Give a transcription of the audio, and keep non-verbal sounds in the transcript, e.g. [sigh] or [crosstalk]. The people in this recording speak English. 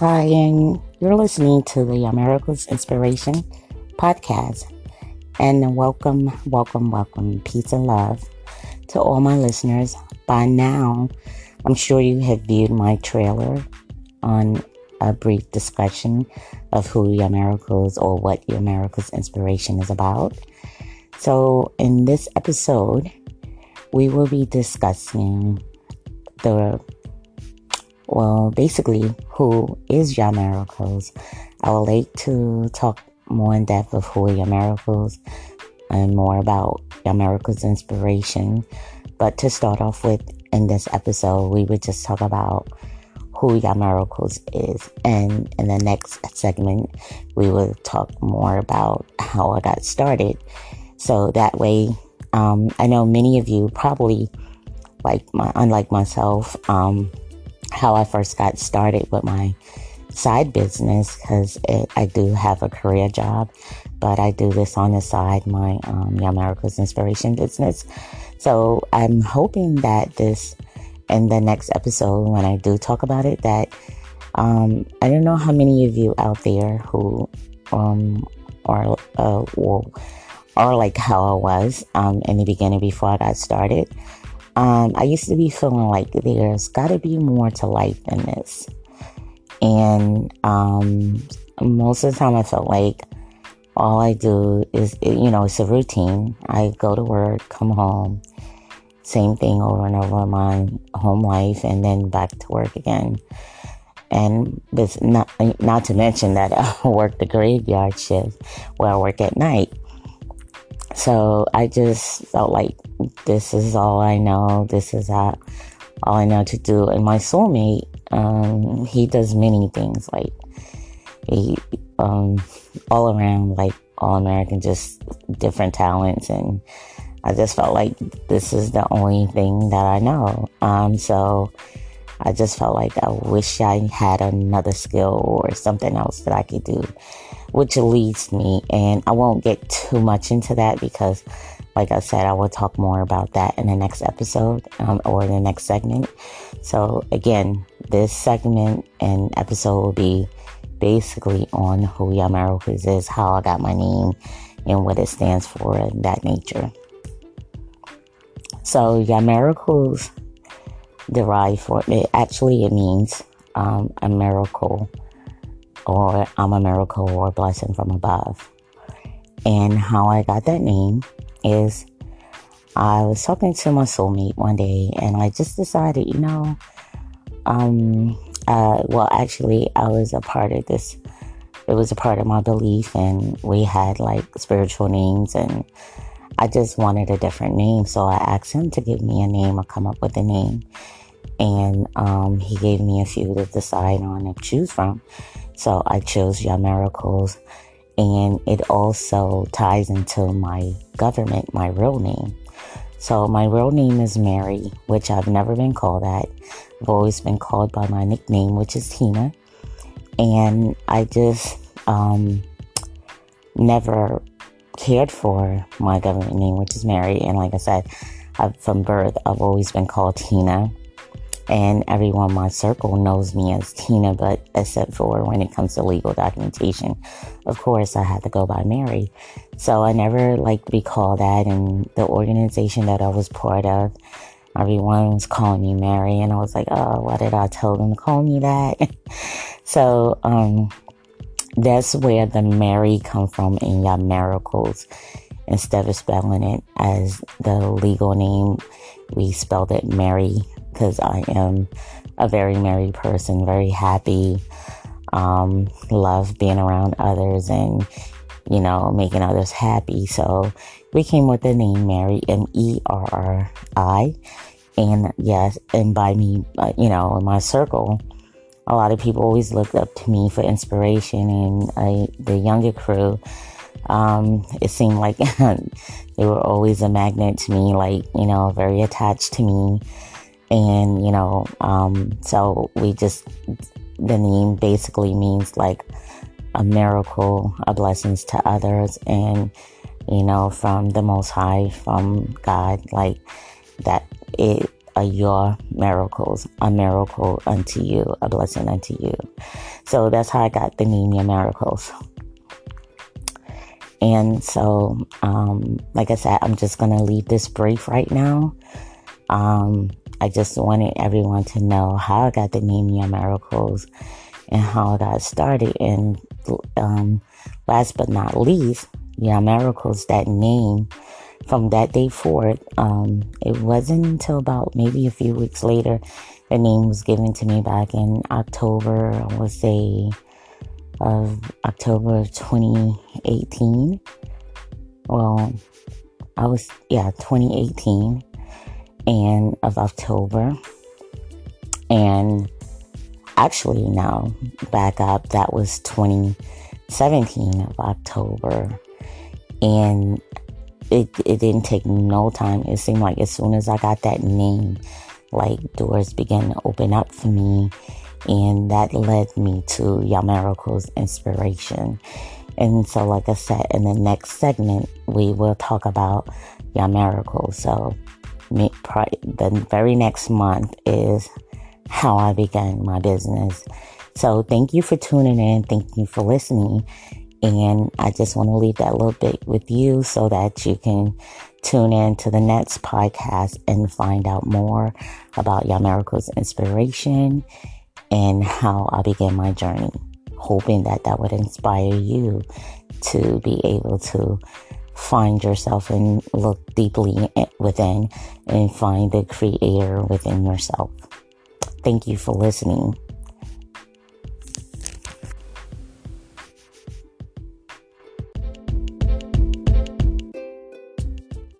Hi, and you're listening to the Yamerricales Inspiration podcast. And welcome, welcome, welcome, peace and love to all my listeners. By now, I'm sure you have viewed my trailer on a brief discussion of who Yamerricales or what Yamerricales inspiration is about. So, in this episode, we will be discussing the well, basically, who is Yamerricales? I would like to talk more in depth of who Yamerricales and more about Yamerricales inspiration. But to start off with, in this episode, we would just talk about who Yamerricales is. And in the next segment, we will talk more about how I got started. So that way, um, I know many of you probably, like my, unlike myself, um, how I first got started with my side business because I do have a career job, but I do this on the side, my um, Yamerricales Inspiration business. So I'm hoping that this, in the next episode, when I do talk about it, that um, I don't know how many of you out there who um, are, uh, are like how I was um, in the beginning before I got started. Um, I used to be feeling like there's got to be more to life than this. And um, most of the time, I felt like all I do is, you know, it's a routine. I go to work, come home, same thing over and over my home life, and then back to work again. And not not to mention that [laughs] I work the graveyard shift where I work at night. So I just felt like this is all I know. This is all, I know to do. And my soulmate, um, he does many things like he, um, all around, like all American, just different talents. And I just felt like this is the only thing that I know. Um, so I just felt like I wish I had another skill or something else that I could do which leads me, and I won't get too much into that because, like I said, I will talk more about that in the next episode um, or the next segment. So, again, this segment and episode will be basically on who Young is, how I got my name, and what it stands for, and that nature. So, Yamerricales derive for it actually it means um, a miracle or I'm a miracle or a blessing from above. And how I got that name is I was talking to my soulmate one day and I just decided, you know, um, uh, well, actually, I was a part of this. It was a part of my belief, and we had like spiritual names, and I just wanted a different name. So I asked him to give me a name or come up with a name. And um, he gave me a few to decide on and choose from. So I chose Yamerricales. And it also ties into my government, my real name. So my real name is Mary, which I've never been called that. I've always been called by my nickname, which is Tina. And I just um, never cared for my government name, which is Mary. And like I said, I've, from birth, I've always been called Tina and everyone in my circle knows me as Tina, but except for when it comes to legal documentation, of course, I had to go by Mary. So I never like to be called that, and the organization that I was part of, everyone was calling me Mary, and I was like, oh, why did I tell them to call me that? [laughs] so um, that's where the Mary come from in Yamerricales. Instead of spelling it as the legal name, we spelled it Mary because I am a very merry person, very happy, um, love being around others and, you know, making others happy. So we came with the name Mary, M E R R I. And yes, and by me, uh, you know, in my circle, a lot of people always looked up to me for inspiration. And I, the younger crew, um, it seemed like [laughs] they were always a magnet to me, like, you know, very attached to me. And, you know, um, so we just, the name basically means like a miracle, a blessings to others, and, you know, from the Most High, from God, like that it, are your miracles, a miracle unto you, a blessing unto you. So that's how I got the name Yamerricales. And so, um, like I said, I'm just to leave this brief right now. Um, I just wanted everyone to know how I got the name Yamerricales and how I got started. And um, last but not least, Yamerricales, that name from that day forward, um, it wasn't until about maybe a few weeks later the name was given to me back in October, I would say of October of 2018. Well, I was, yeah, 2018 and of October. And actually, now back up, that was 2017 of October. And it, it didn't take no time. It seemed like as soon as I got that name, like doors began to open up for me. And that led me to Miracles Inspiration. And so, like I said, in the next segment, we will talk about Yamerricales. So, the very next month is how I began my business. So, thank you for tuning in. Thank you for listening. And I just want to leave that little bit with you so that you can tune in to the next podcast and find out more about Miracles Inspiration and how I began my journey. Hoping that that would inspire you to be able to find yourself and look deeply within and find the creator within yourself. Thank you for listening.